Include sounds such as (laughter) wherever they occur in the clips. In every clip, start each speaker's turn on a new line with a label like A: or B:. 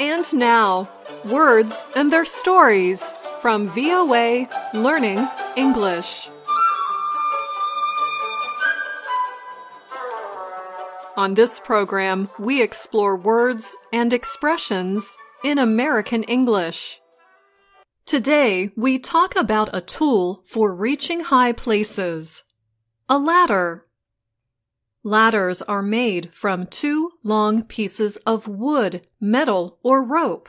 A: And now, words and their stories from VOA Learning English. On this program, we explore words and expressions in American English. Today, we talk about a tool for reaching high places a ladder. Ladders are made from two long pieces of wood, metal, or rope,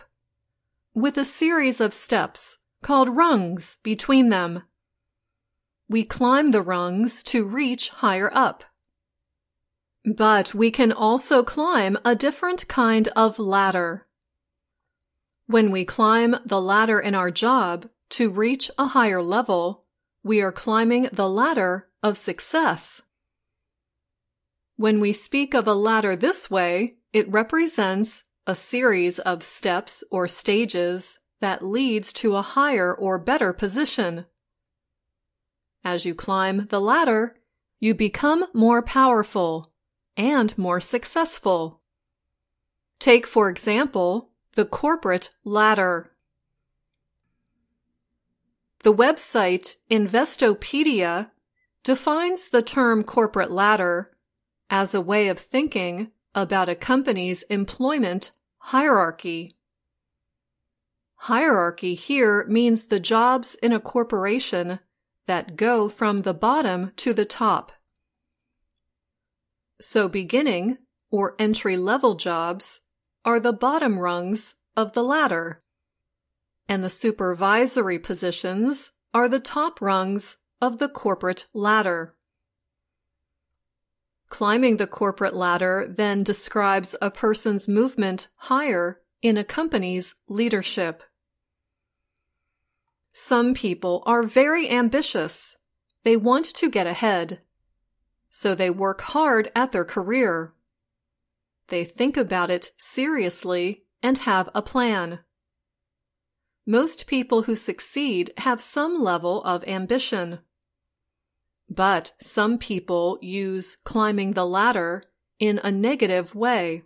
A: with a series of steps called rungs between them. We climb the rungs to reach higher up. But we can also climb a different kind of ladder. When we climb the ladder in our job to reach a higher level, we are climbing the ladder of success. When we speak of a ladder this way, it represents a series of steps or stages that leads to a higher or better position. As you climb the ladder, you become more powerful and more successful. Take, for example, the corporate ladder. The website Investopedia defines the term corporate ladder as a way of thinking about a company's employment hierarchy. Hierarchy here means the jobs in a corporation that go from the bottom to the top. So beginning or entry level jobs are the bottom rungs of the ladder, and the supervisory positions are the top rungs of the corporate ladder. Climbing the corporate ladder then describes a person's movement higher in a company's leadership. Some people are very ambitious. They want to get ahead. So they work hard at their career. They think about it seriously and have a plan. Most people who succeed have some level of ambition. But some people use climbing the ladder in a negative way.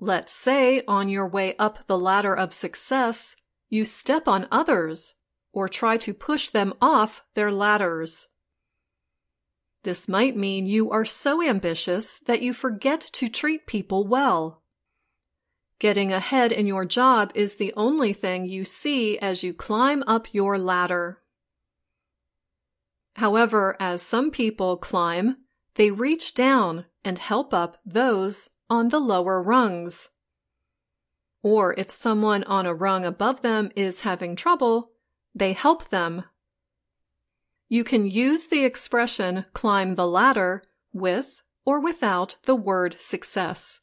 A: Let's say on your way up the ladder of success, you step on others or try to push them off their ladders. This might mean you are so ambitious that you forget to treat people well. Getting ahead in your job is the only thing you see as you climb up your ladder. However, as some people climb, they reach down and help up those on the lower rungs. Or if someone on a rung above them is having trouble, they help them. You can use the expression climb the ladder with or without the word success.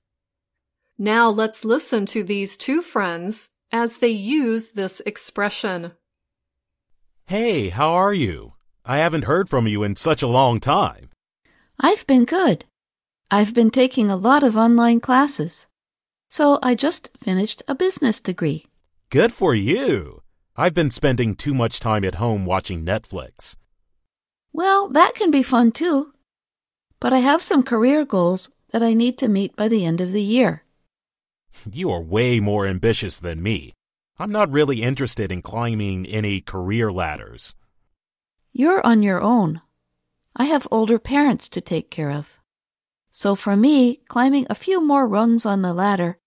A: Now let's listen to these two friends as they use this expression.
B: Hey, how are you? I haven't heard from you in such a long time.
C: I've been good. I've been taking a lot of online classes. So I just finished a business degree.
B: Good for you. I've been spending too much time at home watching Netflix.
C: Well, that can be fun too. But I have some career goals that I need to meet by the end of the year. (laughs)
B: You are way more ambitious than me. I'm not really interested in climbing any career ladders.
C: You're on your own. I have older parents to take care of. So for me, climbing a few more rungs on the ladder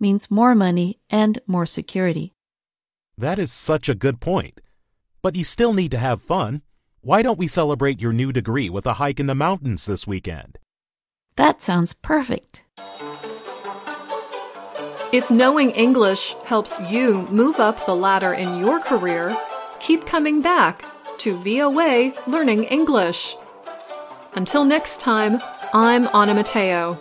C: means more money and more security.
B: That is such a good point. But you still need to have fun. Why don't we celebrate your new degree with a hike in the mountains this weekend?
C: That sounds perfect.
A: If knowing English helps you move up the ladder in your career, keep coming back to VOA Learning English. Until next time, I'm Anna Matteo.